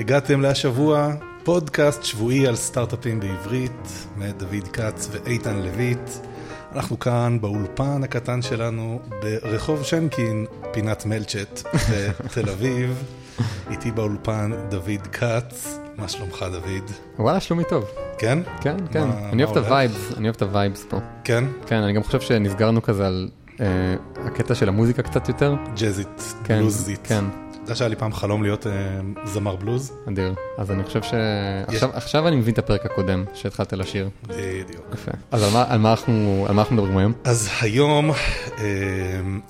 הגעתם להשבוע פודקאסט שבועי על סטארט-אפים בעברית, מאת דוד כץ ואיתן לויט. אנחנו כאן באולפן הקטן שלנו ברחוב שנקין, פינת מלצ'ט בתל אביב. איתי באולפן דוד כץ, מה שלומך דוד? וואלה, שלומי טוב. כן? כן, כן. אני אוהב את ה vibes, אני אוהב את ה vibes פה. כן? כן, אני גם חושב שנסגרנו כזה על אה, הקטע של המוזיקה קצת יותר. ג'אזית, כן, בלוזית. כן, אתה יודע שהיה לי פעם חלום להיות אה, זמר בלוז? אדיר. אז אני חושב ש... עכשיו- אני מבין את הפרק הקודם שהתחלת לשיר. בדיוק. יפה. אז על מה- אנחנו על מה אנחנו מדברים היום? אז היום אה,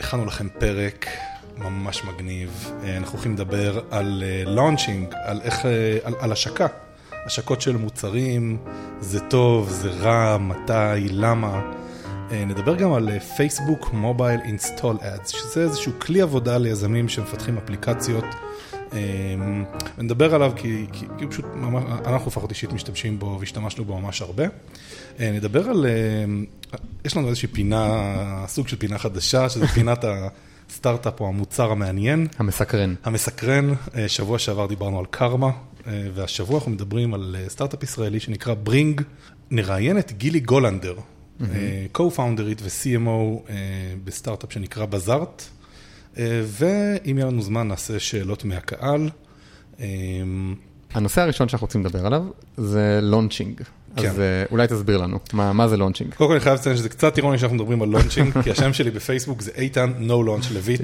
הכנו לכם פרק ממש מגניב. אה, אנחנו הולכים לדבר על launching, על איך, על, על השקה. השקות של מוצרים, זה טוב, זה רע, מתי, למה. אה, נדבר גם על פייסבוק mobile install ads, שזה איזשהו כלי עבודה ליזמים שמפתחים אפליקציות. אה, נדבר עליו כי, כי, כי פשוט, אנחנו לפחות אישית משתמשים בו והשתמשנו בו ממש הרבה. אה, נדבר על, אה, יש לנו איזושהי פינה, סוג של פינה חדשה, שזה פינת הסטארט-אפ או המוצר המעניין. המסקרן. המסקרן, אה, שבוע שעבר דיברנו על קרמה, והשבוע אנחנו מדברים על סטארט-אפ ישראלי שנקרא ברינג. נראיין את גילי גולנדר, co-founderית ו-CMO אה, בסטארט-אפ שנקרא בזארט, אה, ואם יהיה לנו זמן נעשה שאלות מהקהל. אה, הנושא הראשון שאנחנו רוצים לדבר עליו זה launching. כן. אז אה, אולי תסביר לנו, מה מה זה launching? קודם כל אני חייב לציין שזה קצת אירוני שאנחנו מדברים על launching, כי השם שלי בפייסבוק זה איתן no launch לויט.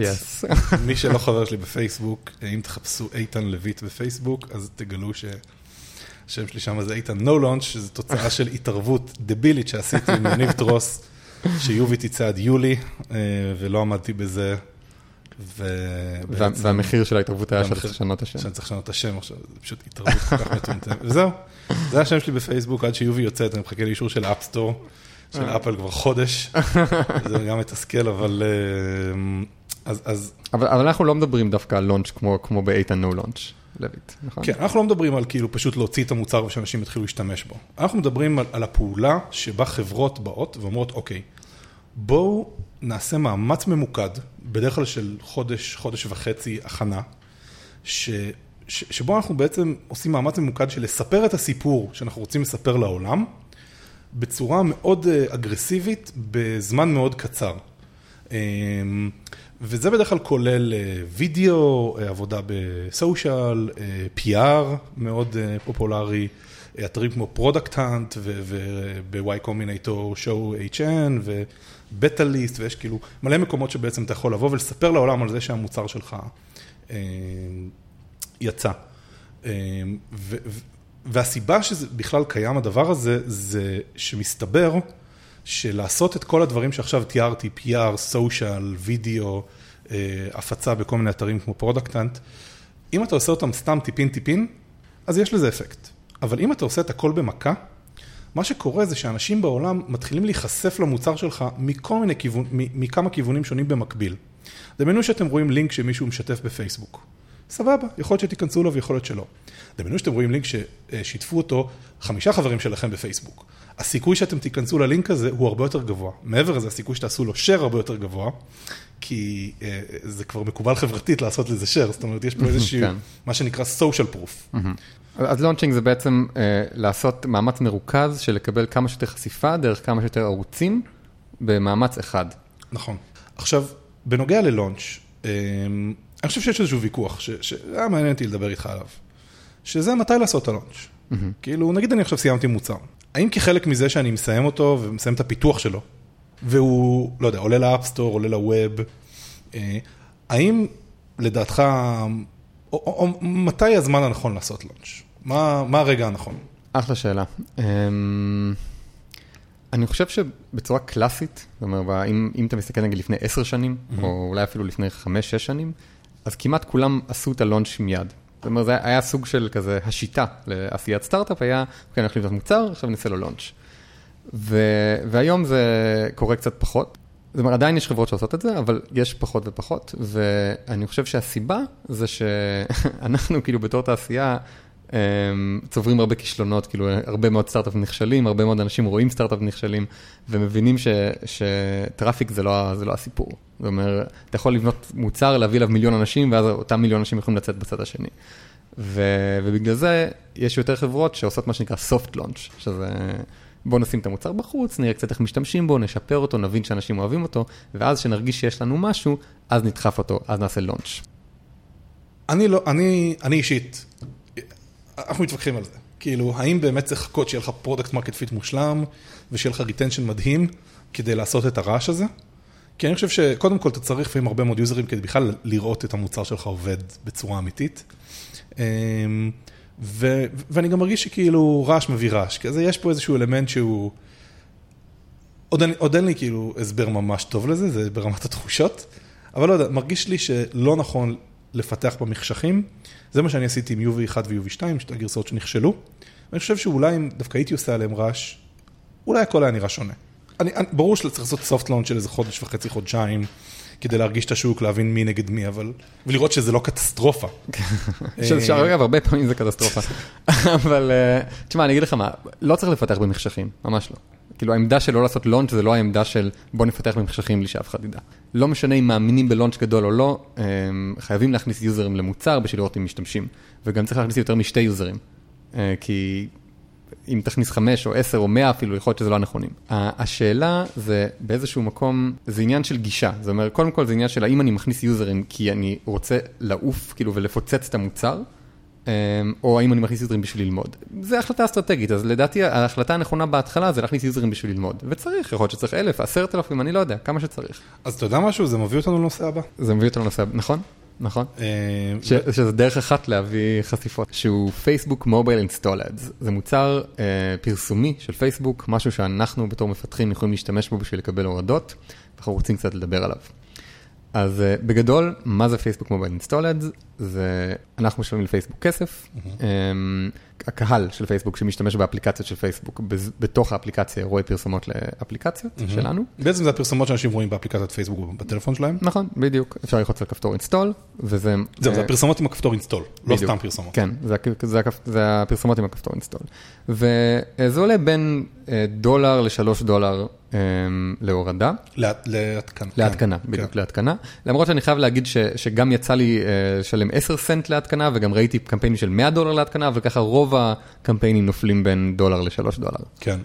מי שלא חבר שלי בפייסבוק, אם תחפשו איתן לויט בפייסבוק, אז תגלו שהשם שלי שם זה איתן no launch, שזה תוצאה של התערבות דבילית שעשיתי עם יניב טרוס, שיובי תצא עד יולי, אה, ולא עמדתי בזה. ובעצם- והמחיר של ההתערבות היה שאתה והמחיר- צריך לשנות את השם. שאני צריך לשנות את השם עכשיו, זה פשוט התערבות כל כך מטומטמת. וזהו, זה השם שלי בפייסבוק, עד שיובי יוצאת, אני מחכה לאישור של אפסטור, של אה. אפל כבר חודש, זה גם מתסכל, אבל... אה, אז, אבל אנחנו לא מדברים דווקא על לונץ' כמו באיתן נו לונץ', לויט, נכון? כן, אנחנו לא מדברים על כאילו פשוט להוציא את המוצר ושאנשים יתחילו להשתמש בו. אנחנו מדברים על, על הפעולה שבה חברות באות ואומרות, אוקיי, בואו נעשה מאמץ ממוקד, בדרך כלל של חודש, חודש וחצי הכנה, ש, ש, שבו אנחנו בעצם עושים מאמץ ממוקד של לספר את הסיפור שאנחנו רוצים לספר לעולם, בצורה מאוד אה, אגרסיבית, בזמן מאוד קצר. וזה בדרך כלל כולל אה, וידאו, אה, עבודה ב social, אה, PR מאוד פופולרי, אתרים כמו Product Hunt וב-Y Combinator, show HN ו BetaList, ויש כאילו מלא מקומות שבעצם אתה יכול לבוא ולספר לעולם על זה שהמוצר שלך יצא. והסיבה שזה בכלל קיים הדבר הזה, זה שמסתבר שלעשות את כל הדברים שעכשיו תיארתי, PR, social, וידאו, אה, הפצה בכל מיני אתרים כמו Product Hunt, אם אתה עושה אותם סתם טיפין טיפין, אז יש לזה אפקט. אבל אם אתה עושה את הכל במכה, מה שקורה זה שאנשים בעולם מתחילים להיחשף למוצר שלך מכל מיני כיוון, מכמה כיוונים שונים במקביל. דמיינו שאתם רואים לינק שמישהו משתף בפייסבוק. סבבה, יכול להיות שתיכנסו לו ויכול להיות שלא. דמיינו שאתם רואים לינק ששיתפו אותו חמישה חברים שלכם בפייסבוק. הסיכוי שאתם תיכנסו ללינק הזה הוא הרבה יותר גבוה. מעבר לזה, הסיכוי שתעשו לו share הרבה יותר גבוה, כי אה, זה כבר מקובל חברתית לעשות לזה share, זאת אומרת, יש פה איזשהו, כן. מה שנקרא social proof. אז לונצ'ינג זה בעצם אה, לעשות מאמץ מרוכז של לקבל כמה שיותר חשיפה דרך כמה שיותר ערוצים במאמץ אחד. נכון. עכשיו, בנוגע ללונץ', אמ, אני חושב שיש איזשהו ויכוח שהיה מעניין אותי לדבר איתך עליו, שזה מתי לעשות את הלונץ'. כאילו, נגיד אני עכשיו סיימתי מוצר, האם כחלק מזה שאני מסיים אותו ומסיים את הפיתוח שלו, והוא, לא יודע, עולה לאפסטור, עולה לווב, אה, האם לדעתך, או, או, או מתי הזמן הנכון לעשות לונץ'? מה, מה הרגע הנכון? אחלה שאלה. אמ, אני חושב שבצורה קלאסית, זאת אומרת, אם, אם אתה מסתכל נגיד לפני עשר שנים, או אולי אפילו לפני חמש-שש שנים, אז כמעט כולם עשו את הלונץ' מיד. זאת אומרת, זה היה סוג של כזה השיטה לעשיית סטארט-אפ, היה, אוקיי, אנחנו לבנות מוצר, עכשיו נעשה לו לונץ'. ו- והיום זה קורה קצת פחות. זאת אומרת, עדיין יש חברות שעושות את זה, אבל יש פחות ופחות, ואני חושב שהסיבה זה שאנחנו כאילו בתור תעשייה צוברים הרבה כישלונות, כאילו הרבה מאוד סטארט-אפ נכשלים, הרבה מאוד אנשים רואים סטארט-אפ נכשלים, ומבינים שטראפיק זה לא, זה לא הסיפור. זאת אומרת, אתה יכול לבנות מוצר, להביא אליו מיליון אנשים, ואז אותם מיליון אנשים יכולים לצאת בצד השני. ו- ובגלל זה יש יותר חברות שעושות מה שנקרא soft launch, שזה בוא נשים את המוצר בחוץ, נראה קצת איך משתמשים בו, נשפר אותו, נבין שאנשים אוהבים אותו, ואז כשנרגיש שיש לנו משהו, אז נדחף אותו, אז נעשה launch. אני לא, אני, אני אישית, אנחנו מתווכחים על זה. כאילו, האם באמת צריך לחכות שיהיה לך product market fit מושלם, ושיהיה לך retention מדהים, כדי לעשות את הרעש הזה? כי אני חושב שקודם כל אתה צריך לפעמים הרבה מאוד יוזרים כדי בכלל לראות את המוצר שלך עובד בצורה אמיתית. אמ, ו, ואני גם מרגיש שכאילו רעש מביא רעש, כי יש פה איזשהו אלמנט שהוא... עוד עוד אין לי כאילו הסבר ממש טוב לזה, זה ברמת התחושות, אבל לא יודע, מרגיש לי שלא נכון לפתח במחשכים. זה מה שאני עשיתי עם UV1 ו-UV2, שתי הגרסאות שנכשלו. ואני חושב שאולי אם דווקא הייתי עושה עליהם רעש, אולי הכל היה נראה שונה. אני, אני, ברור שצריך לעשות סופט לונד של איזה חודש וחצי, חודשיים, כדי להרגיש את השוק, להבין מי נגד מי, אבל... ולראות שזה לא קטסטרופה. שאפשר, אה, אגב, הרבה פעמים זה קטסטרופה. אבל, אה, תשמע, אני אגיד לך מה, לא צריך לפתח במחשכים, ממש לא. כאילו העמדה של לא לעשות לונץ' זה לא העמדה של בוא נפתח במחשכים בלי שאף אחד ידע. לא משנה אם מאמינים בלונץ' גדול או לא, חייבים להכניס יוזרים למוצר בשביל לראות אם משתמשים. וגם צריך להכניס יותר משתי יוזרים. אה, כי אם תכניס חמש או עשר או מאה אפילו, יכול להיות שזה לא הנכונים. השאלה זה באיזשהו מקום, זה עניין של גישה. זאת אומרת, קודם כל זה עניין של האם אני מכניס יוזרים כי אני רוצה לעוף כאילו ולפוצץ את המוצר. אמ, או האם אני מכניס יוזרים בשביל ללמוד. זו החלטה אסטרטגית, אז לדעתי ההחלטה הנכונה בהתחלה זה להכניס יוזרים בשביל ללמוד. וצריך, יכול להיות שצריך אלף, עשרת אלפים, אני לא יודע, כמה שצריך. אז אתה יודע משהו? זה מביא אותנו לנושא הבא. זה מביא אותנו לנושא הבא, נכון, נכון. אה, שזה דרך אחת להביא חשיפות, שהוא פייסבוק mobile install ads. זה מוצר אה, פרסומי של פייסבוק, משהו שאנחנו בתור מפתחים יכולים להשתמש בו בשביל לקבל הורדות, ואנחנו רוצים קצת לדבר עליו. אז uh, בגדול, מה זה פייסבוק mobile install ad? זה, אנחנו משלמים לפייסבוק כסף, mm-hmm. um, הקהל של פייסבוק שמשתמש באפליקציות של פייסבוק, בתוך האפליקציה רואה פרסומות לאפליקציות mm-hmm. שלנו. בעצם זה הפרסומות שאנשים רואים באפליקציית פייסבוק בטלפון שלהם? נכון, בדיוק. אפשר ללחוץ על כפתור install, וזה... זהו, זה הפרסומות עם הכפתור install, לא סתם פרסומות. כן, זה, זה, זה הפרסומות עם הכפתור install. וזה עולה בין דולר לשלוש דולר להורדה. להתקנה. להתקנה, כן. בדיוק, כן. להתקנה. למרות שאני חייב להגיד ש, שגם יצא לי לשלם 10 סנט להתקנה, וגם ראיתי קמפיינים של 100 דולר להתקנה, וככה רוב הקמפיינים נופלים בין דולר ל-3 דולר. כן,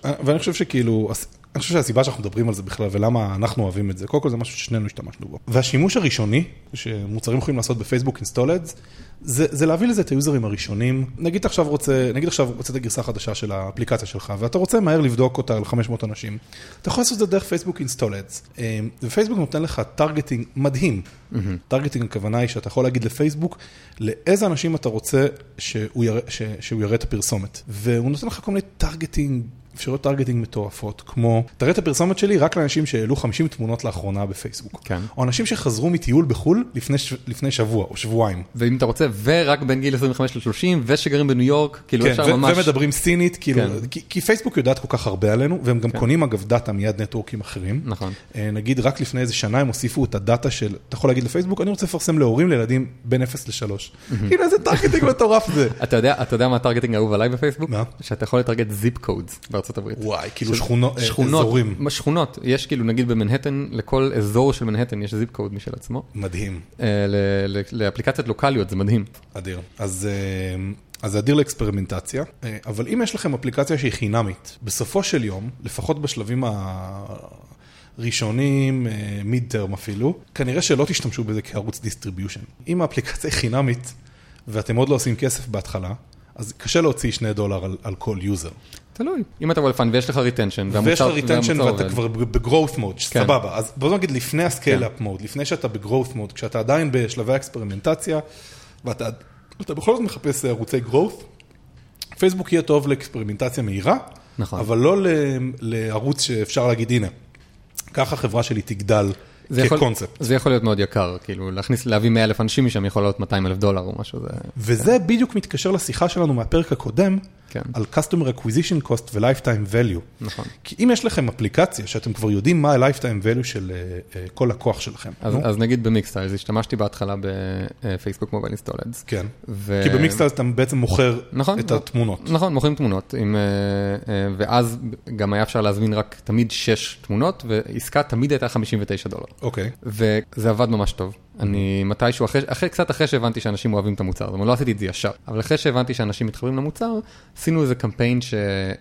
ואני חושב שכאילו, אני חושב שהסיבה שאנחנו מדברים על זה בכלל, ולמה אנחנו אוהבים את זה, קודם כל זה משהו ששנינו השתמשנו בו. והשימוש הראשוני, שמוצרים יכולים לעשות בפייסבוק install ads, זה, זה להביא לזה את היוזרים הראשונים. נגיד עכשיו רוצה, נגיד עכשיו רוצה את הגרסה החדשה של האפליקציה שלך, ואתה רוצה מהר לבדוק אותה על 500 אנשים. אתה יכול לעשות את זה דרך פייסבוק install ads. אמ, ופייסבוק נותן לך targeting מדהים. targeting. הכוונה היא שאתה יכול להגיד לפייסבוק, לאיזה אנשים אתה רוצה שהוא יראה את הפרסומת. והוא נותן לך כל מיני targeting. אפשרויות targeting מטורפות, כמו, תראה את הפרסומת שלי רק לאנשים שהעלו 50 תמונות לאחרונה בפייסבוק. כן. או אנשים שחזרו מטיול בחו"ל לפני, לפני שבוע או שבועיים. ואם אתה רוצה, ורק בין גיל 25 ל-30, ושגרים בניו יורק, כאילו כן, אפשר ממש... ומדברים סינית, כאילו, כן. כי, כי פייסבוק יודעת כל כך הרבה עלינו, והם גם כן. קונים אגב דאטה מ ad נטוורקים אחרים. נכון. אה, נגיד רק לפני איזה שנה הם הוסיפו את הדאטה של, אתה יכול להגיד לפייסבוק, אני רוצה לפרסם להורים לילדים בין 0 ל-3. כאילו איזה targeting מטורף זה. אתה יודע, אתה יודע מה ה targeting האהוב עליי בפייסבוק? מה? שאתה יכול לטרגט zip codes בארצות הברית. וואי, כאילו שכונות, אזורים. שכונות, יש כאילו נגיד במנהטן, לכל אזור של מנהטן יש zip code משל עצמו. מדהים. לאפליקציות לוקאליות זה מדהים. אדיר. אז... אז זה אדיר לאקספרימנטציה, אבל אם יש לכם אפליקציה שהיא חינמית, בסופו של יום, לפחות בשלבים הראשונים, mid term אפילו, כנראה שלא תשתמשו בזה כערוץ distribution. אם האפליקציה היא חינמית, ואתם עוד לא עושים כסף בהתחלה, אז קשה להוציא שני דולר על, על כל יוזר. תלוי. אם אתה well funded ויש לך retention, ויש לך retention ואתה כבר ב growth mode, כן. סבבה. אז בוא נגיד לפני ה scale-up כן. mode, לפני שאתה בגרואות מוד, כשאתה עדיין בשלבי האקספרימנטציה, ואתה בכל זאת מחפש ערוצי גרואות, פייסבוק יהיה טוב לאקספרימנטציה מהירה, נכון. אבל לא לערוץ שאפשר להגיד, הנה, ככה החברה שלי תגדל. כקונספט. זה יכול להיות מאוד יקר, כאילו להכניס, להביא 100 אלף אנשים משם יכול להיות 200 אלף דולר או משהו. זה... וזה בדיוק מתקשר לשיחה שלנו מהפרק הקודם, כן. על Customer Acquisition Cost ו-Lifetime Value. נכון. כי אם יש לכם אפליקציה שאתם כבר יודעים מה ה-Lifetime Value של uh, uh, כל לקוח שלכם. אז, אז נגיד ב Mixtiles, השתמשתי בהתחלה בפייסבוק mobile install ads. כן, ו... כי ב Mixtiles אתה בעצם מוכר נכון, את התמונות. נכון, מוכרים תמונות, עם, uh, uh, ואז גם היה אפשר להזמין רק תמיד 6 תמונות, ועסקה תמיד הייתה 59 דולר. אוקיי. וזה עבד ממש טוב. אני מתישהו, אחרי, אחרי, קצת אחרי שהבנתי שאנשים אוהבים את המוצר, זאת אומרת, לא עשיתי את זה ישר, אבל אחרי שהבנתי שאנשים מתחברים למוצר, עשינו איזה קמפיין ש...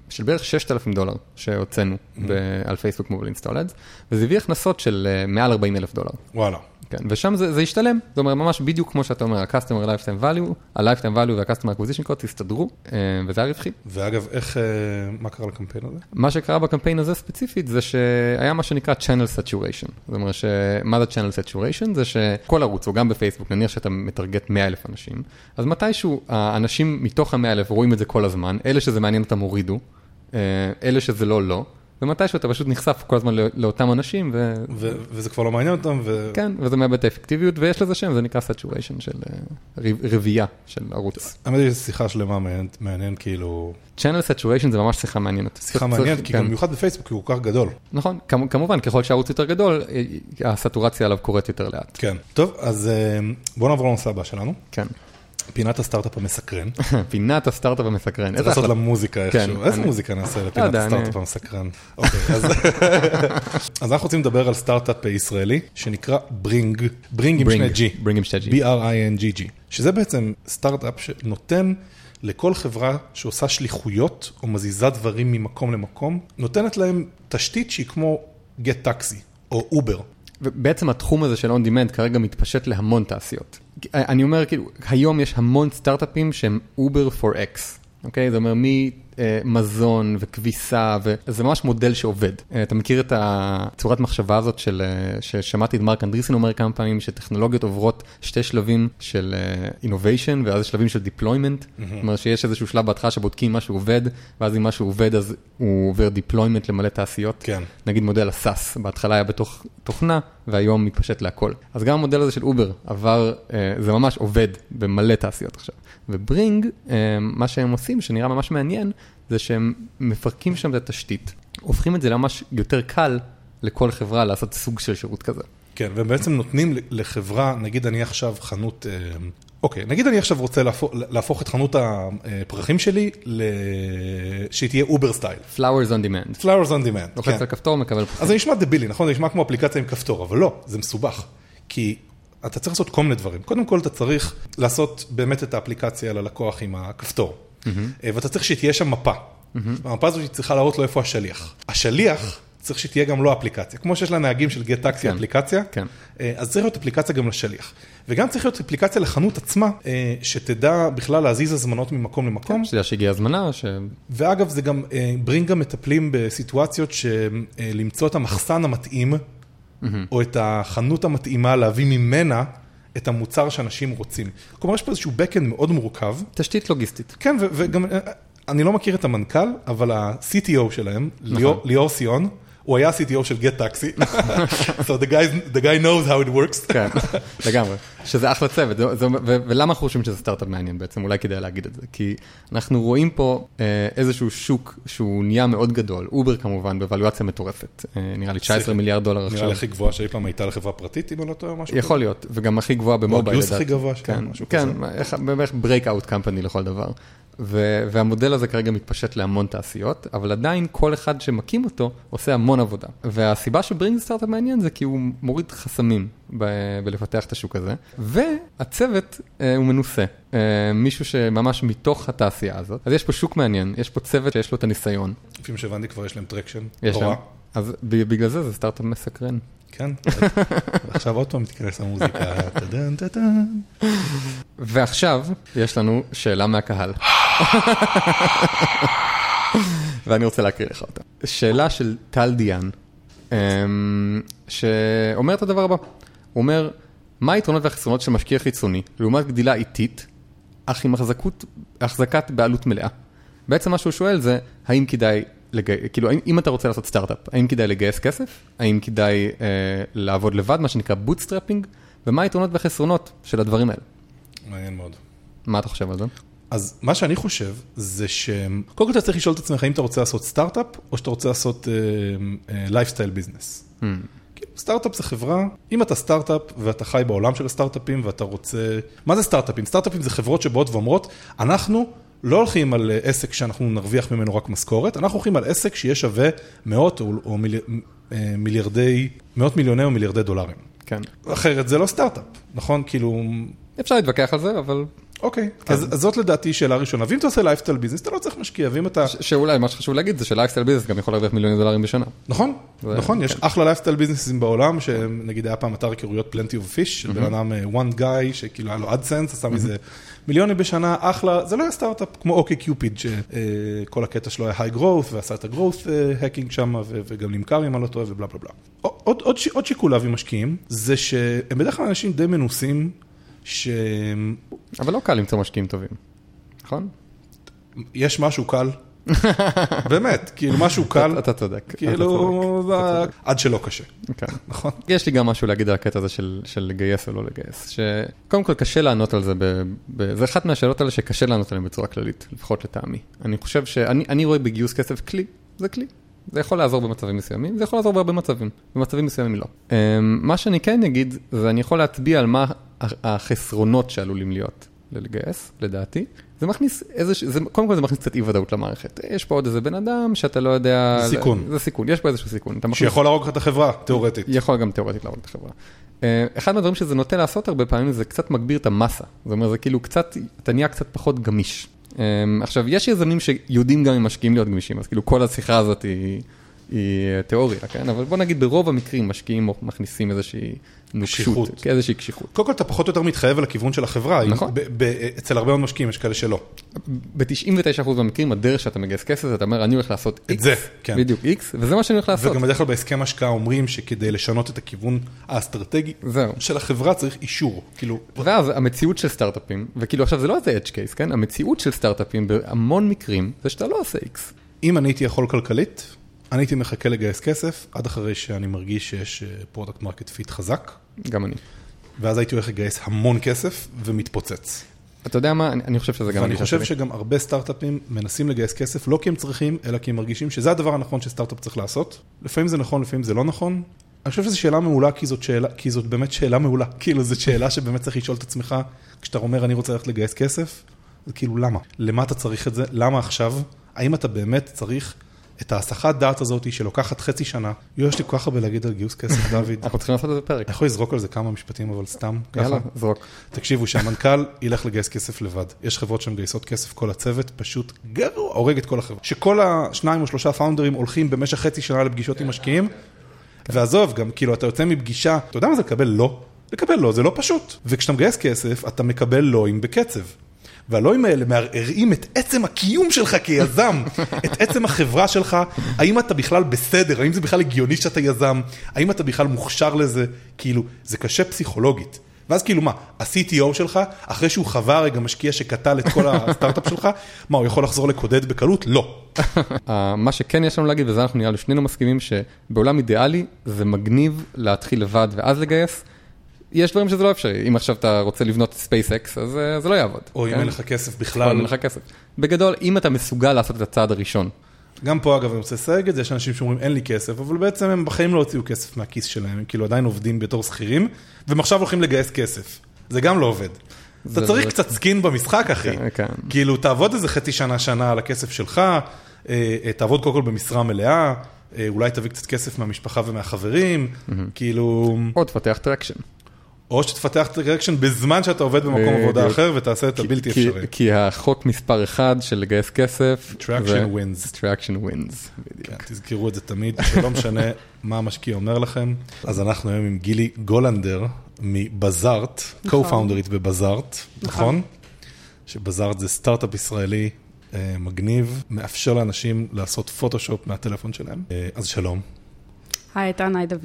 של בערך 6,000 דולר שהוצאנו mm-hmm. על פייסבוק mobile install ads, וזה הביא הכנסות של אה, מעל 40 אלף דולר. וואלה. כן, ושם זה, זה השתלם, זאת אומרת, ממש בדיוק כמו שאתה אומר, ה-customer lifetime value, ה-lifetime value וה-customer acquisition cost הסתדרו, אה, וזה היה רווחי. ואגב, איך, אה, מה קרה לקמפיין הזה? מה שקרה בקמפיין הזה ספציפית, זה שהיה מה שנקרא channel saturation. זאת אומרת, מה זה channel saturation? זה שכל ערוץ, או גם בפייסבוק, נניח שאתה מטרגט 100 אלף אנשים, אז מתישהו האנשים מתוך ה-100 אלף רואים את זה כל הזמן, אלה שזה מעניין אותם הורידו, אה, אלה שזה לא, לא. ומתישהו אתה פשוט נחשף כל הזמן לאותם אנשים. ו... ו... וזה כבר לא מעניין אותם. ו... כן, וזה מאבד את האפקטיביות, ויש לזה שם, זה נקרא saturation של uh, רבייה של ערוץ. האמת היא שיחה שלמה מעניינת, מעניין כאילו... channel saturation זה ממש שיחה מעניינת. שיחה מעניינת, כי כן. גם במיוחד בפייסבוק הוא כל כך גדול. נכון, כמ, כמובן, ככל שהערוץ יותר גדול, הסטורציה עליו קורית יותר לאט. כן. טוב, אז אה, בואו נעבור לנושא הבא שלנו. כן. פינת הסטארט-אפ המסקרן. פינת הסטארט-אפ המסקרן. צריך לעשות לה מוזיקה כן, איכשהו. איזה מוזיקה נעשה לפינת לא הסטארט-אפ המסקרן? אוקיי, אז אנחנו רוצים לדבר על סטארט-אפ ישראלי שנקרא Bringg, Bringg עם שני G. Bringg עם שני G. B-R-I-N-G-G. שזה בעצם סטארט-אפ שנותן לכל חברה שעושה שליחויות או מזיזה דברים ממקום למקום, נותנת להם תשתית שהיא כמו גט טקסי או אובר. ובעצם התחום הזה של on demand כרגע מתפשט להמון תעשיות. אני אומר, כאילו, היום יש המון סטארט-אפים שהם Uber for X, אוקיי? זה אומר ממזון וכביסה, וזה ממש מודל שעובד. אה, אתה מכיר את הצורת מחשבה הזאת של, אה, ששמעתי את מרק אנדריסן אומר כמה פעמים, שטכנולוגיות עוברות שתי שלבים של אה, innovation ואז שלבים של deployment. זאת אומרת שיש איזשהו שלב בהתחלה שבודקים משהו עובד, ואז אם משהו עובד אז הוא עובר deployment למלא תעשיות. כן. נגיד מודל הסאס, בהתחלה היה בתוך תוכנה, והיום מתפשט להכל. אז גם המודל הזה של אובר עבר, זה ממש עובד במלא תעשיות עכשיו. ו-Bringg, מה שהם עושים, שנראה ממש מעניין, זה שהם מפרקים שם את התשתית, הופכים את זה לממש יותר קל לכל חברה לעשות סוג של שירות כזה. כן, והם בעצם נותנים לחברה, נגיד אני עכשיו חנות, אוקיי, נגיד אני עכשיו רוצה להפוך, להפוך את חנות הפרחים שלי, שהיא תהיה אובר סטייל. Flowers on demand. Flowers on demand, לוחץ כן. על כפתור, מקבל פרחים. אז זה נשמע דבילי, נכון? זה נשמע כמו אפליקציה עם כפתור, אבל לא, זה מסובך. כי אתה צריך לעשות כל מיני דברים. קודם כל אתה צריך לעשות באמת את האפליקציה ללקוח עם הכפתור. Mm-hmm. ואתה צריך שתהיה שם מפה. Mm-hmm. המפה הזאת צריכה להראות לו איפה השליח. השליח צריך שתהיה גם לו אפליקציה. כמו שיש לנהגים של גט טקסי כן, אפליקציה, כן. אה, אז צריך להיות אפליקציה גם לשליח. וגם צריך להיות אפליקציה לחנות עצמה, אה, שתדע בכלל להזיז הזמנות ממקום למקום. כן, שתדע שהגיעה הזמנה. ש... ואגב, זה גם, ברינג גם מטפלים בסיטואציות שלמצוא את המחסן המתאים, mm-hmm. או את החנות המתאימה להביא ממנה. את המוצר שאנשים רוצים. כלומר, יש פה איזשהו backend מאוד מורכב. תשתית לוגיסטית. כן, וגם, אה, אני לא מכיר את המנכ"ל, אבל ה-CTO שלהם, נכון. ליאור סיון, הוא היה CTO של גט טקסי, so the guy, the guy knows how it works. כן, לגמרי, שזה אחלה צוות, ולמה אנחנו חושבים שזה סטארט-אפ מעניין בעצם, אולי כדאי להגיד את זה, כי אנחנו רואים פה אה, איזשהו שוק שהוא נהיה מאוד גדול, אובר כמובן, בוואלואציה מטורפת, אה, נראה לי 19 מיליארד דולר עכשיו. נראה לי הכי גבוהה שאי פעם הייתה לחברה פרטית, אם אני לא טועה משהו יכול להיות, וגם הכי גבוהה במובייל. או הכי גבוה, כן, משהו כזה. כן, בערך breakout company לכל דבר. והמודל הזה כרגע מתפשט להמון תעשיות, אבל עדיין כל אחד שמקים אותו עושה המון עבודה. והסיבה שברינג סטארט-אפ מעניין זה כי הוא מוריד חסמים ב- בלפתח את השוק הזה, והצוות אה, הוא מנוסה, אה, מישהו שממש מתוך התעשייה הזאת. אז יש פה שוק מעניין, יש פה צוות שיש לו את הניסיון. לפעמים שהבנתי כבר יש להם traction, יש להם. אז בגלל זה זה סטארט-אפ מסקרן. כן, ועכשיו עוד פעם מתכנס המוזיקה. ועכשיו יש לנו שאלה מהקהל. ואני רוצה להקריא לך אותה. שאלה של טל דיאן, אמ, שאומר את הדבר הבא. הוא אומר, מה היתרונות והחסרונות של משקיע חיצוני לעומת גדילה איטית, אך עם החזקת בעלות מלאה? בעצם מה שהוא שואל זה, האם כדאי. כאילו, אם אתה רוצה לעשות סטארט-אפ, האם כדאי לגייס כסף? האם כדאי אה, לעבוד לבד, מה שנקרא bootstrapping? ומה היתרונות והחסרונות של הדברים האלה? מעניין מאוד. מה אתה חושב על זה? אז מה שאני חושב זה ש... קודם כל אתה צריך לשאול את עצמך האם אתה רוצה לעשות סטארט-אפ, או שאתה רוצה לעשות lifestyle uh, business. Hmm. סטארט-אפ זה חברה, אם אתה סטארט-אפ ואתה חי בעולם של הסטארט-אפים ואתה רוצה... מה זה סטארט-אפים? סטארט-אפים זה חברות שבאות ואומרות, אנחנו לא הולכים על עסק שאנחנו נרוויח ממנו רק משכורת, אנחנו הולכים על עסק שיהיה שווה מאות או, או מיל... אה, מיליארדי, מאות מיליוני או מיליארדי דולרים. כן. אחרת זה לא סטארט-אפ, נכון? כאילו, אפשר להתווכח על זה, אבל אוקיי, אז אז זאת לדעתי שאלה ראשונה. ואם אתה עושה lifestyle business, אתה לא צריך משקיע, ואם אתה... שאולי מה שחשוב להגיד זה ש lifestyle business גם יכול להרוויח מיליוני דולרים בשנה. נכון, זה- נכון, יש אחלה לייפסטייל ביזנסים בעולם, שנגיד היה פעם אתר היכרויות Plenty of Fish, של בן אדם אה, one guy, שכאילו היה לו AdSense, עשה מזה מיליונים בשנה, אחלה, זה לא היה סטארט-אפ כמו OkCupid, שכל הקטע שלו היה high growth, ועשה את ה growth hacking שם, ו- וגם נמכר אם אני לא טועה, ובלה בלה בלה. עוד שיקול להביא משקיעים, זה שהם בדרך כלל אנשים די מנוסים, שהם אבל לא קל למצוא משקיעים טובים, נכון? יש משהו קל, באמת, כאילו משהו קל, אתה- צודק. כאילו, עד שלא קשה. כן. נכון? יש לי גם משהו להגיד על הקטע הזה של, לגייס או לא לגייס, שקודם כל קשה לענות על זה, זה אחת מהשאלות האלה שקשה לענות עליהן בצורה כללית, לפחות לטעמי. אני חושב שאני אני רואה בגיוס כסף כלי, זה כלי. זה יכול לעזור במצבים מסוימים, זה יכול לעזור בהרבה מצבים, במצבים מסוימים לא. אמ, מה שאני כן אגיד, זה אני יכול להצביע על מה החסרונות שעלולים להיות ללגייס, לדעתי. זה מכניס איזה, זה, קודם כל זה מכניס קצת אי ודאות למערכת. יש פה עוד איזה בן אדם שאתה לא יודע... זה סיכון. זה סיכון, יש פה איזשהו סיכון. מכניס- שיכול להרוג לך את החברה, תיאורטית. יכול גם תיאורטית להרוג את החברה. אה, אחד מהדברים שזה נוטה לעשות הרבה פעמים זה קצת מגביר את המסה. זאת אומרת, זה כאילו קצת, אתה נהיה קצת פחות גמיש. אה, עכשיו, יש יזמים שיודעים גם אם משקיעים להיות גמישים, אז כאילו כל השיחה הזאת היא, היא אה, תיאוריה, כן? אבל בוא נגיד ברוב המקרים משקיעים מכניסים איזושהי. נוקשות, איזושהי קשיחות. קודם כל אתה פחות או יותר מתחייב על הכיוון של החברה. נכון. אצל הרבה מאוד משקיעים יש כאלה שלא. ב-99% מהמקרים הדרך שאתה מגייס כסף, אתה אומר, אני הולך לעשות את X, זה, כן. בדיוק X, וזה מה שאני הולך לעשות. וגם בדרך כלל בהסכם השקעה אומרים שכדי לשנות את הכיוון האסטרטגי זהו. של החברה צריך אישור. כאילו, ואז המציאות של סטארט-אפים, וכאילו עכשיו זה לא איזה edge case, כן? המציאות של סטארט-אפים בהמון מקרים זה שאתה לא עושה X. אם אני הייתי יכול כלכלית, אני הייתי מחכה לגייס כסף עד אחרי שאני מרגיש שיש product market fit חזק, גם אני. ואז הייתי הולך לגייס המון כסף ומתפוצץ. אתה יודע מה? אני, אני חושב שזה גם... ואני חושב שלי. שגם הרבה סטארט-אפים מנסים לגייס כסף לא כי הם צריכים, אלא כי הם מרגישים שזה הדבר הנכון שסטארט-אפ צריך לעשות. לפעמים זה נכון, לפעמים זה לא נכון. אני חושב שזו שאלה מעולה, כי זאת, שאלה, כי זאת באמת שאלה מעולה. כאילו, זו שאלה שבאמת צריך לשאול את עצמך, כשאתה אומר, אני רוצה ללכת לגייס כסף, זה כאילו, למה? למה אתה צריך את זה? למה עכשיו? האם אתה באמת צריך את ההסחת דעת הזאת שלוקחת חצי שנה? יש לי כל כך הרבה להגיד על גיוס כסף, דוד. אני אנחנו צריכים לעשות את זה פרק. יכול לזרוק על זה כמה משפטים, אבל סתם, יאללה, ככה. זרוק. תקשיבו, שהמנכ"ל ילך לגייס כסף לבד. יש חברות שמגייסות כסף, כל הצוות פשוט גרוע, הורג את כל החברה. שכל השניים או שלושה פאונדרים הולכים במשך חצי שנה לפגישות עם משקיעים, ועזוב, גם כאילו אתה יוצא מפגישה, אתה יודע מה זה לקבל לא? לקבל לא זה לא פשוט. וכשאתה מגייס כסף, אתה מקבל לואים בקצב. והלואים האלה מערערים את עצם הקיום שלך כיזם, את עצם החברה שלך, האם אתה בכלל בסדר, האם זה בכלל הגיוני שאתה יזם, האם אתה בכלל מוכשר לזה, כאילו, זה קשה פסיכולוגית. ואז כאילו מה, ה-CTO שלך, אחרי שהוא חווה רגע משקיע שקטל את כל הסטארט-אפ שלך, מה, הוא יכול לחזור לקודד בקלות? לא. אה, מה שכן יש לנו להגיד, וזה אנחנו נראה לי שנינו מסכימים, שבעולם אידיאלי זה מגניב להתחיל לבד ואז לגייס. יש דברים שזה לא אפשרי. אם עכשיו אתה רוצה לבנות SpaceX, אז אה, זה לא יעבוד. או אם כן? אין לך כסף או אם בכלל. אין לך כסף. בגדול, אם אתה מסוגל לעשות את הצעד הראשון, גם פה אגב אני רוצה לסייג את זה, יש אנשים שאומרים אין לי כסף, אבל בעצם הם בחיים לא הוציאו כסף מהכיס שלהם, הם כאילו עדיין עובדים בתור שכירים, והם עכשיו הולכים לגייס כסף. זה גם לא עובד. זה- אתה צריך קצת skin במשחק, אחי. כן, כן. כאילו, תעבוד איזה חצי שנה, שנה על הכסף שלך, אה, אה, תעבוד קודם כל במשרה מלאה, אה, אולי תביא קצת כסף מהמשפחה ומהחברים, כאילו, או תפתח traction. או שתפתח traction בזמן שאתה עובד במקום עבודה. אחר ותעשה את הבלתי אפשרי. כי החוק מספר אחד של לגייס כסף, Traction זה- wins. traction wins, בדיוק. כן, תזכרו את זה תמיד, שלא משנה מה המשקיע אומר לכם. אז אנחנו היום עם גילי גולנדר מבזארט, נכון. co-founderית בבזארט, נכון? שבזארט זה סטארט-אפ ישראלי אה, מגניב, מאפשר לאנשים לעשות פוטושופ מהטלפון שלהם. אה, אז שלום. היי, איתן, היי דוד.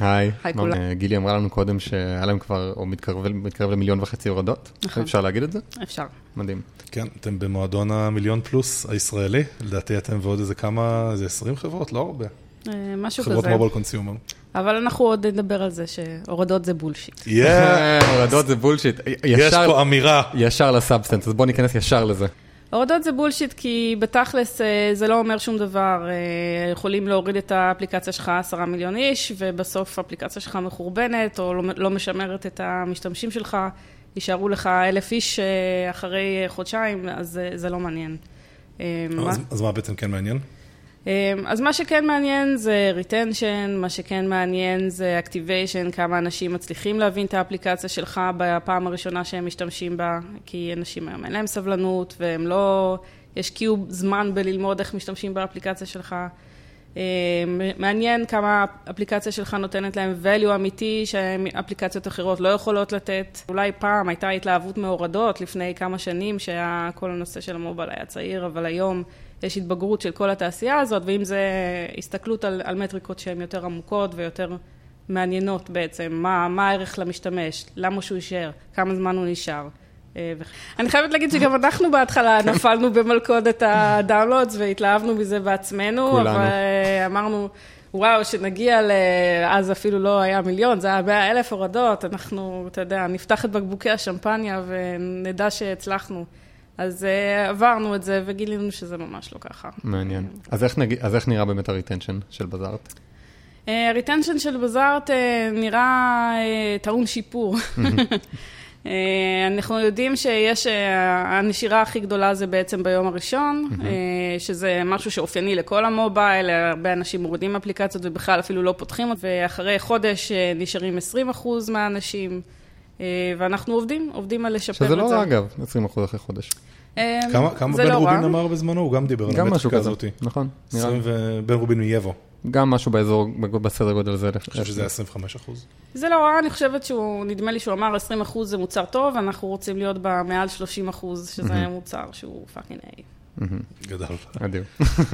היי, היי, מה- כולם. אה, גילי אמרה לנו קודם שהיה להם כבר, או מתקרב למיליון וחצי הורדות. נכון. אפשר להגיד את זה? אפשר. מדהים. כן, אתם במועדון המיליון פלוס הישראלי, לדעתי אתם ועוד איזה כמה, איזה 20 חברות, לא הרבה. אה, משהו חברות כזה. mobile consumer. אבל אנחנו עוד נדבר על זה שהורדות זה בולשיט. הורדות זה בולשיט. יש פה אמירה. ישר ל substance, אז בוא ניכנס ישר לזה. הורדות זה בולשיט כי בתכלס אה, זה לא אומר שום דבר. אה, יכולים להוריד את האפליקציה שלך עשרה מיליון איש, ובסוף האפליקציה שלך מחורבנת, או לא- לא משמרת את המשתמשים שלך, יישארו לך אלף איש אה, אחרי חודשיים, אז זה- לא מעניין. אז מה בעצם כן מעניין? אז מה שכן מעניין זה retention, מה שכן מעניין זה activation, כמה אנשים מצליחים להבין את האפליקציה שלך בפעם הראשונה שהם משתמשים בה, כי אנשים היום אין להם סבלנות והם לא, יש קיוב זמן בללמוד איך משתמשים באפליקציה שלך. מעניין כמה האפליקציה שלך נותנת להם value אמיתי שאפליקציות אחרות לא יכולות לתת. אולי פעם הייתה התלהבות מהורדות לפני כמה שנים שכל הנושא של המובייל היה צעיר, אבל היום יש התבגרות של כל התעשייה הזאת, ואם זה הסתכלות על, על מטריקות שהן יותר עמוקות ויותר מעניינות בעצם, מה, מה הערך למשתמש, למה שהוא יישאר, כמה זמן הוא נשאר. אני חייבת להגיד שגם אנחנו בהתחלה נפלנו במלכודת ה downloads והתלהבנו מזה בעצמנו, כולנו. אבל אמרנו, וואו, שנגיע ל... אז אפילו לא היה מיליון, זה היה מאה אלף הורדות, אנחנו, אתה יודע, נפתח את בקבוקי השמפניה ונדע שהצלחנו. אז uh, עברנו את זה וגילינו שזה ממש לא ככה. מעניין. אז איך, נג... אז איך נראה באמת ה retention של בזארט? ה retention uh, של בזארט uh, נראה טעון שיפור. אנחנו יודעים שיש, הנשירה הכי גדולה זה בעצם ביום הראשון, שזה משהו שאופייני לכל המובייל, הרבה אנשים מורידים אפליקציות ובכלל אפילו לא פותחים ואחרי חודש נשארים 20% מהאנשים. ואנחנו עובדים, עובדים על לשפר את זה. שזה לא רע אגב, 20 אחוז אחרי חודש. כמה, כמה בן לא רובין רע. אמר בזמנו? הוא גם דיבר על המטריקה כזה, הזאת. נכון. בן רובין מיבו. גם משהו באזור, בסדר גודל הזה. אני חושב שזה 25 אחוז. זה לא רע, אני חושבת שהוא, נדמה לי שהוא אמר 20 אחוז זה מוצר טוב, אנחנו רוצים להיות במעל 30 אחוז, שזה מוצר שהוא fucking A. גדל. אדיר.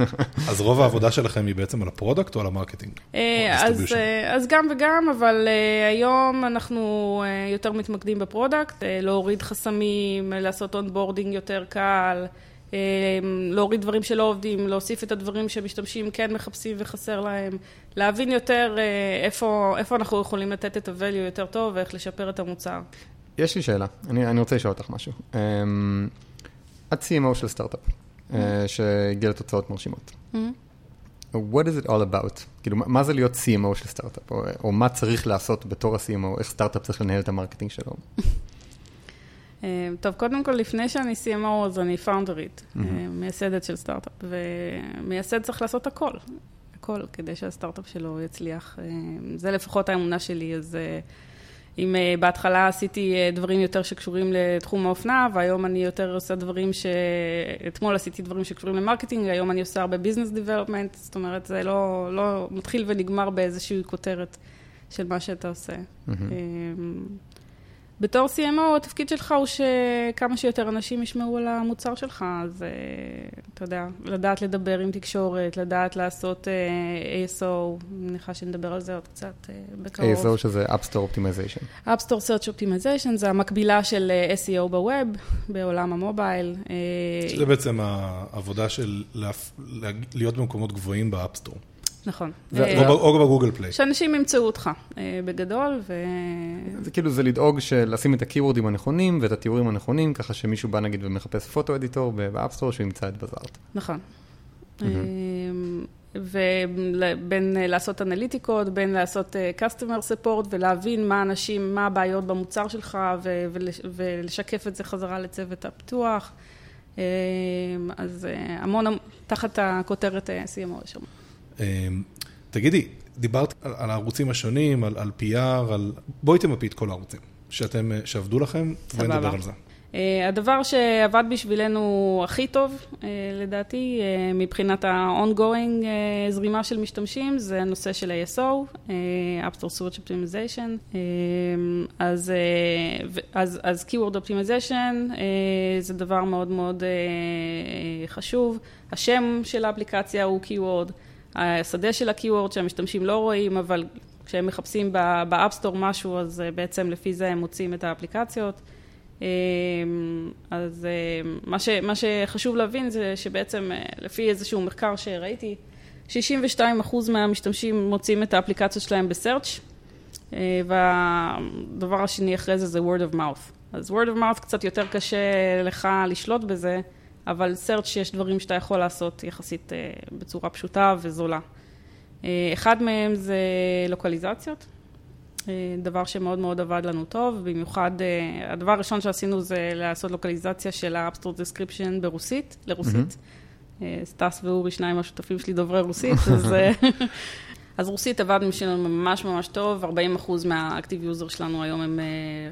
אז רוב העבודה שלכם היא בעצם על ה product או על ה marketing? אה, אז? אה, אז גם וגם, אבל אה, היום אנחנו יותר מתמקדים ב product, להוריד חסמים, לעשות onboarding יותר קל, להוריד דברים שלא עובדים, להוסיף את הדברים שמשתמשים כן מחפשים וחסר להם, להבין יותר איפה, איפה אנחנו יכולים לתת את ה-value יותר טוב ואיך לשפר את המוצר. יש לי שאלה, אני, אני רוצה לשאול אותך משהו. Um, את CMO של סטארט-אפ, שהגיע לתוצאות מרשימות. What is it all about? כאילו, מה זה להיות CMO של סטארט-אפ? או, או מה צריך לעשות בתור ה-CMO? איך סטארט-אפ צריך לנהל את ה marketing שלו? אה, טוב, קודם כל, לפני שאני CMO, אז אני founder ית, אה, מייסדת של סטארט-אפ, ומייסד צריך לעשות הכל, הכל, כדי שהסטארט-אפ שלו יצליח. אה, זה לפחות האמונה שלי, אז אה, אם אה, בהתחלה עשיתי אה, דברים יותר שקשורים לתחום האופנה, והיום אני יותר עושה דברים ש... אתמול עשיתי דברים שקשורים ל marketing, היום אני עושה הרבה business development, זאת אומרת, זה לא, לא מתחיל ונגמר באיזושהי כותרת של מה שאתה עושה. אה, בתור CMO, התפקיד שלך הוא שכמה שיותר אנשים ישמעו על המוצר שלך, אז אה, אתה יודע, לדעת לדבר עם תקשורת, לדעת לעשות אה, ASO, אני מניחה שנדבר על זה עוד קצת אה, בקרוב. ASO שזה App Store Optimization. App Store Search Optimization זה המקבילה של SEO בווב, בעולם המובייל. שזה בעצם העבודה של להיות במקומות גבוהים ב App Store. נכון. ו- אה, או ב Google Play. שאנשים ימצאו אותך אה, בגדול, ו... זה כאילו, זה לדאוג לשים את ה keyword ים הנכונים ואת התיאורים הנכונים, ככה שמישהו בא נגיד ומחפש photo editor ב-App Store, שהוא ימצא את Bazaart. נכון. ובין אה, לעשות אנליטיקות, בין לעשות customer support ולהבין מה אנשים, מה הבעיות במוצר שלך ולשקף את זה חזרה לצוות הפיתוח. אה, אז המון, תחת הכותרת CMO יש שם. אמ, תגידי, דיברת על הערוצים השונים, על על PR, על... בואי תמפי את כל הערוצים שאתם, אה, שעבדו לכם, בואי סבבה. נדבר על זה. אה, הדבר שעבד בשבילנו הכי טוב, אה, לדעתי, אה, מבחינת ה-ongoing אה, זרימה של משתמשים, זה הנושא של ASO, App Store Search Optimization. אה, אז, ו- אז, אז Keyword Optimization אה, זה דבר מאוד מאוד אה, חשוב. השם של האפליקציה הוא Keyword, השדה של ה-Keyword שהמשתמשים לא רואים, אבל כשהם מחפשים ב- ב-App Store משהו, אז אה, בעצם לפי זה הם מוצאים את האפליקציות. אמ, אז אמ, מה, ש, מה שחשוב להבין זה שבעצם אה, לפי איזשהו מחקר שראיתי, 62% מהמשתמשים מוצאים את האפליקציות שלהם בסרצ' אה, והדבר השני אחרי זה זה word of mouth. אז word of mouth קצת יותר קשה לך לשלוט בזה, אבל search יש דברים שאתה יכול לעשות יחסית אה, בצורה פשוטה וזולה. אה, אחד מהם זה לוקליזציות. אה, דבר שמאוד מאוד עבד לנו טוב, במיוחד, אה, הדבר הראשון שעשינו זה לעשות לוקליזציה של Store Description ברוסית, לרוסית. אה, סטס ואורי, שניים השותפים שלי דוברי רוסית, אז, אז רוסית עבדנו שלנו ממש ממש טוב, 40% מה active user שלנו היום הם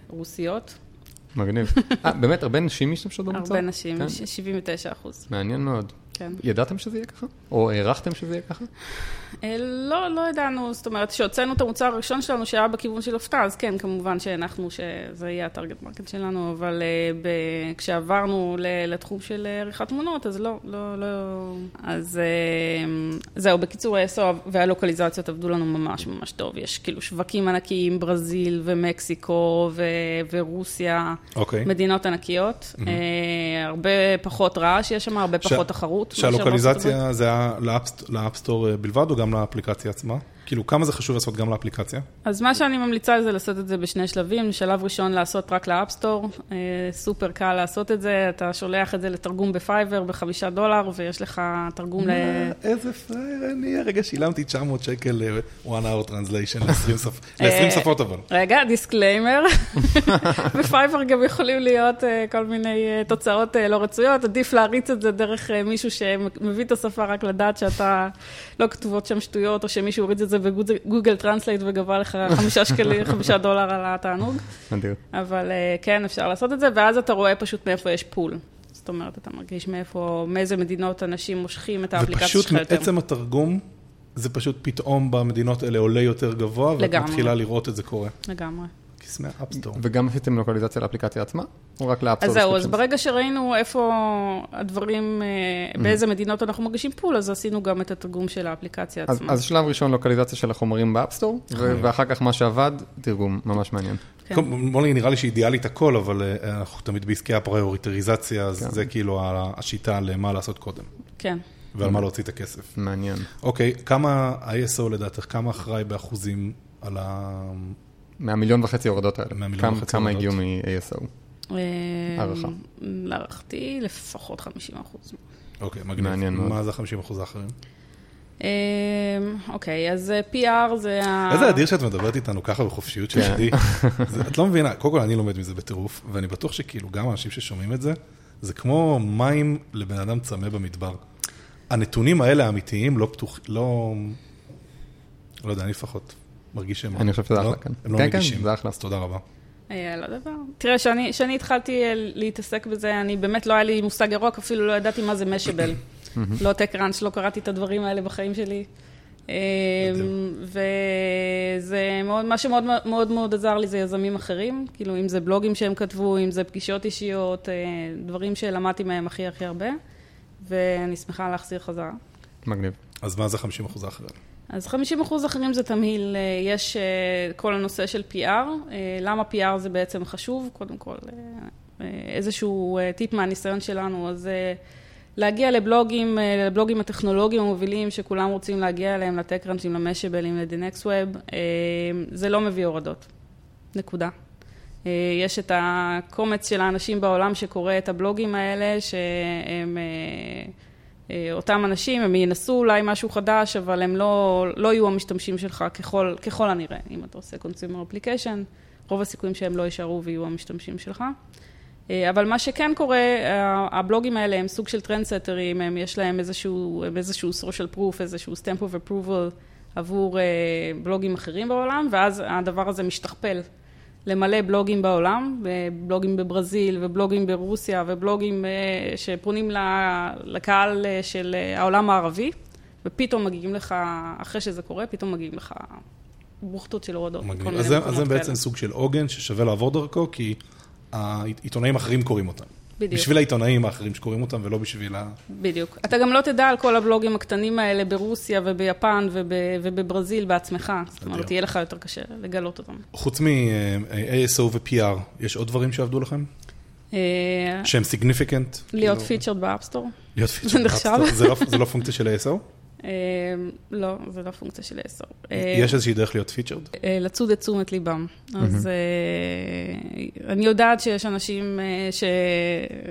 רוסיות. מגניב. אה, באמת, הרבה נשים משתמשות במוצר? הרבה נשים, כן. 79 אחוז, מעניין מאוד. כן. ידעתם שזה יהיה ככה? או הערכתם שזה יהיה ככה? אה, לא, לא ידענו, זאת אומרת, כשהוצאנו את המוצר הראשון שלנו שהיה בכיוון של אופנה, אז כן, כמובן שהנחנו שזה יהיה ה target market שלנו, אבל אה, ב... כשעברנו ל- לתחום של אה, עריכת תמונות, אז לא, לא, לא... אז זהו, בקיצור, ה-SO והלוקליזציות עבדו לנו ממש ממש טוב. יש כאילו שווקים ענקיים, ברזיל ומקסיקו ו- ורוסיה, אוקיי. מדינות ענקיות. אה, הרבה פחות רעש יש שם, הרבה ש- פחות תחרות. הברית. שהלוקליזציה זה היה לאפסט- לאפסטור אה, בלבד או גם לאפליקציה עצמה? כאילו, כמה זה חשוב לעשות גם לאפליקציה? אז מה שאני ממליצה זה לעשות את זה בשני שלבים. שלב ראשון לעשות רק ל App Store, אה, סופר קל לעשות את זה, אתה שולח את זה לתרגום ב Fiverr בחמישה דולר, ויש לך תרגום ל... אה, איזה פראייר אני, הרגע שילמתי 900 שקל ל-One Hour Translation ל-20 אה, שפות אבל. רגע, disclaimer. ב Fiverr גם יכולים להיות אה, כל מיני אה, תוצאות אה, לא רצויות, עדיף להריץ את זה דרך אה, מישהו שמבין את השפה רק לדעת שאתה, לא כתובות שם שטויות, או שמישהו הריץ את זה ב Google Translate וגבה לך חמישה שקלים, חמישה דולר על התענוג. נדיר. אבל אה, כן, אפשר לעשות את זה, ואז אתה רואה פשוט מאיפה יש pull. זאת אומרת, אתה מרגיש מאיפה, מאיזה מדינות אנשים מושכים את האפליקציה ופשוט שלך יותר. מעצם התרגום, זה פשוט פתאום במדינות האלה עולה יותר גבוה, ואת לגמרי. מתחילה לראות את זה קורה. לגמרי. קסמי ה App Store. וגם עשיתם לוקליזציה לאפליקציה עצמה? או רק ל App Store? אז זהו, אז ברגע שראינו איפה הדברים, אה, באיזה מדינות אנחנו מרגישים pull, אז עשינו גם את התרגום של האפליקציה עצמה. אז שלב ראשון לוקליזציה של החומרים ב App Store, ו- ואחר כך מה שעבד, תרגום, ממש מעניין. כן. בוא נגיד, נראה לי שאידיאלית הכל, אבל אה, אנחנו תמיד בעסקי הפריוריטריזציה, אז כן. זה כאילו השיטה למה לעשות קודם, כן. ועל מה להוציא את הכסף. מעניין. אוקיי, כמה ה-ASO לדעתך, כמה אחראי באחוזים על ה... מהמיליון וחצי הורדות האלה. מהמיליון כמה- וחצי כמה. הגיעו מ-ASO? אה, הערכה. להערכתי לפחות 50 אחוז. אוקיי, מגניב. מעניין מאוד. מה זה ה-50% האחרים? אה, אוקיי, אז אה, PR זה ה... איזה אדיר שאת מדברת איתנו ככה בחופשיות כן. שלי. את לא מבינה, קודם כל אני לומד מזה בטירוף, ואני בטוח שכאילו גם האנשים ששומעים את זה, זה כמו מים לבן אדם צמא במדבר. הנתונים האלה האמיתיים לא פתוח, לא... לא יודע, אני לפחות מרגיש שהם... אני חושב שזה לא- אחלה, כן. הם לא כן, כן, נגישים. זה אחלה. אז תודה רבה. אה, לא דבר. תראה, כשאני התחלתי אה, להתעסק בזה, אני באמת לא היה לי מושג ירוק, אפילו לא ידעתי מה זה משבל. לא טקראנץ', לא קראתי את הדברים האלה בחיים שלי. אה, וזה מאוד, מה שמאוד מאוד מאוד עזר לי זה יזמים אחרים, כאילו אם זה בלוגים שהם כתבו, אם זה פגישות אישיות, אה, דברים שלמדתי מהם הכי הכי הרבה, ואני שמחה להחזיר חזרה. מגניב. אז מה זה 50% האחרים? אז 50 אחוז אחרים זה תמהיל, אה, יש אה, כל הנושא של PR, אה, למה PR זה בעצם חשוב? קודם כל, איזשהו טיפ מהניסיון שלנו, אז להגיע לבלוגים, לבלוגים הטכנולוגיים המובילים שכולם רוצים להגיע אליהם, לטקראנצ'ים, למשאבלים, Web, אה, זה לא מביא הורדות, נקודה. יש את הקומץ של האנשים בעולם שקורא את הבלוגים האלה, שהם... אה, אה, אותם אנשים, הם ינסו אולי משהו חדש, אבל הם לא, לא יהיו המשתמשים שלך ככל, ככל הנראה. אם אתה עושה consumer application, רוב הסיכויים שהם לא יישארו ויהיו המשתמשים שלך. אה, אבל מה שכן קורה, ה- הבלוגים האלה הם סוג של טרנדסטרים, הם יש להם איזשהו, איזשהו social proof, איזשהו stamp of approval עבור אה, בלוגים אחרים בעולם, ואז הדבר הזה משתכפל למלא בלוגים בעולם, בלוגים בברזיל ובלוגים ברוסיה ובלוגים אה, שפונים לקהל אה, של אה, העולם הערבי, ופתאום מגיעים לך, אחרי שזה קורה, פתאום מגיעים לך בוכטות של הורדות. מגניב. אז זה-. בעצם סוג של עוגן ששווה לעבור דרכו, כי העיתונאים האחרים קוראים אותם. בדיוק. בשביל העיתונאים האחרים שקוראים אותם, ולא בשביל ה... בדיוק. אתה גם לא תדע על כל הבלוגים הקטנים האלה ברוסיה וביפן וב, ובברזיל בעצמך. זאת אומרת. יהיה לך יותר קשה לגלות אותם. חוץ מ-ASO ו-PR, יש עוד דברים שעבדו לכם? אה, שהם significant? להיות כאילו, featured ב App Store. להיות זה featured נחשב? ב App Store? לא- זה לא פונקציה של ASO? אה, לא, זה לא פונקציה של ASO. יש איזושהי דרך להיות featured? אה, לצוד את תשומת ליבם. אז אה, אני יודעת שיש אנשים, אה.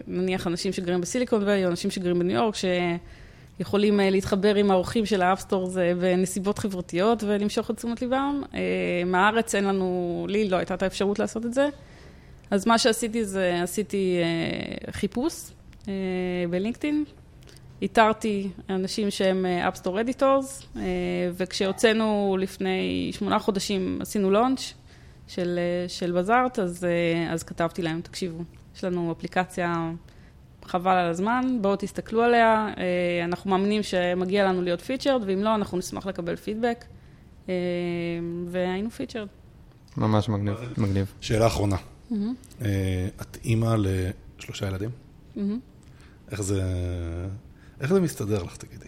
נניח אנשים שגרים ב Silicon Valley, או אנשים שגרים בניו יורק, שיכולים להתחבר עם העורכים של ה App Store זה בנסיבות חברתיות ולמשוך את תשומת ליבם. מהארץ אין לנו, לי לא הייתה את האפשרות לעשות את זה. אז מה שעשיתי זה, עשיתי חיפוש ב LinkedIn. איתרתי אנשים שהם App Store editors, וכשהוצאנו לפני שמונה חודשים, עשינו launch של, של Bazaart, אז, אז כתבתי להם, תקשיבו, יש לנו אפליקציה חבל על הזמן, בואו תסתכלו עליה, אנחנו מאמינים שמגיע לנו להיות featured, ואם לא, אנחנו נשמח לקבל פידבק, והיינו featured. ממש מגניב, מגניב. שאלה אחרונה. את אימא לשלושה ילדים? איך זה... איך זה מסתדר לך, תגידי?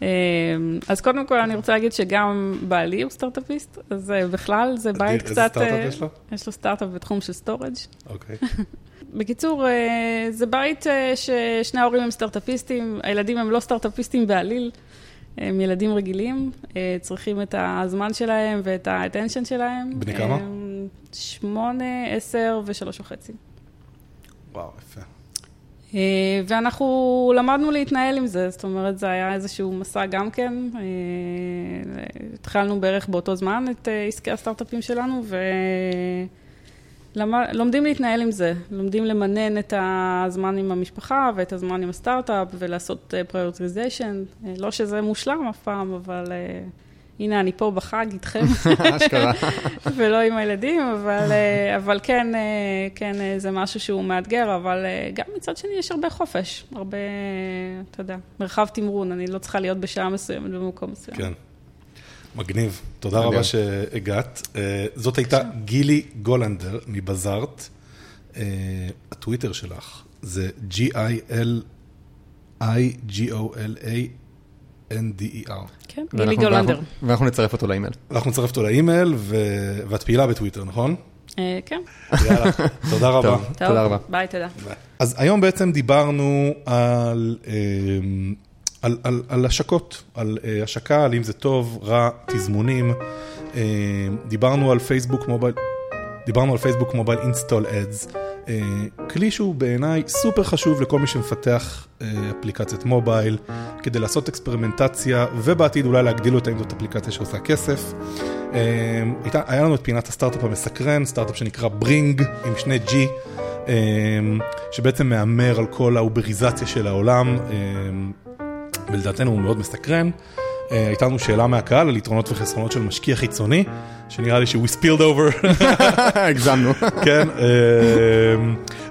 אז קודם כל אני רוצה להגיד שגם בעלי הוא סטארט-אפיסט, אז בכלל זה בית קצת... איזה סטארט-אפ יש לו? יש לו סטארט-אפ בתחום של storage. אוקיי. בקיצור, זה בית ששני ההורים הם סטארט-אפיסטים, הילדים הם לא סטארט-אפיסטים בעליל, הם ילדים רגילים, צריכים את הזמן שלהם ואת ה-attention שלהם. בני כמה? שמונה, עשר ושלוש וחצי. וואו, יפה. ואנחנו למדנו להתנהל עם זה, זאת אומרת, זה היה איזשהו מסע גם כן. התחלנו בערך באותו זמן את עסקי הסטארט-אפים שלנו, ולומדים להתנהל עם זה, לומדים למנן את הזמן עם המשפחה ואת הזמן עם הסטארט-אפ, ולעשות prioritization. לא שזה מושלם אף פעם, אבל... הנה, אני פה בחג איתכם. אשכרה. ולא עם הילדים, אבל, אבל כן, כן, זה משהו שהוא מאתגר, אבל גם מצד שני יש הרבה חופש, הרבה, אתה יודע, מרחב תמרון, אני לא צריכה להיות בשעה מסוימת במקום מסוים. כן. מגניב. תודה רבה שהגעת. זאת הייתה גילי גולנדר מבזארט. הטוויטר שלך זה G-I-L-I-G-O-L-A. N-D-E-R. כן, גילי גולנדר. ואנחנו נצרף אותו לאימייל. אנחנו נצרף אותו לאימייל, ואת פעילה בטוויטר, נכון? כן. יאללה, תודה רבה. תודה רבה. ביי, תודה. אז היום בעצם דיברנו על, על, על, על השקות, על השקה, על אם זה טוב, רע, תזמונים. דיברנו על Facebook mobile, דיברנו על Facebook mobile install ads. כלי שהוא בעיניי סופר חשוב לכל מי שמפתח אפליקציית מובייל, כדי לעשות אקספרימנטציה, ובעתיד אולי להגדיל אותה אם זאת אפליקציה שעושה כסף. היה לנו את פינת הסטארט-אפ המסקרן, סטארט-אפ שנקרא ברינג עם שני G, שבעצם מהמר על כל האובריזציה של העולם, ולדעתנו הוא מאוד מסקרן. הייתה לנו שאלה מהקהל על יתרונות וחסרונות של משקיע חיצוני, שנראה לי שהוא spilled over. הגזמנו. כן,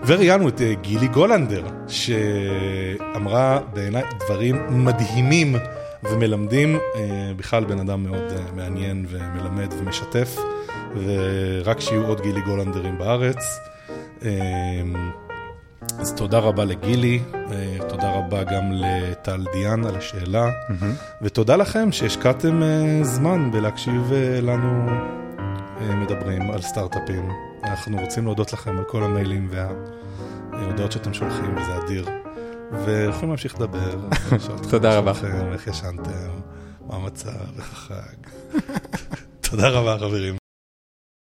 וראיינו את גילי גולנדר, שאמרה בעיניי דברים מדהימים ומלמדים, בכלל בן אדם מאוד מעניין ומלמד ומשתף, ורק שיהיו עוד גילי גולנדרים בארץ. אז תודה רבה לגילי, תודה רבה גם לטל דיאן על השאלה, ותודה לכם שהשקעתם זמן בלהקשיב לנו מדברים על סטארט-אפים. אנחנו רוצים להודות לכם על כל המיילים וההודעות שאתם שולחים, וזה אדיר. ויכולים להמשיך לדבר. תודה רבה. איך ישנתם, מה המצב, איך החג. תודה רבה חברים.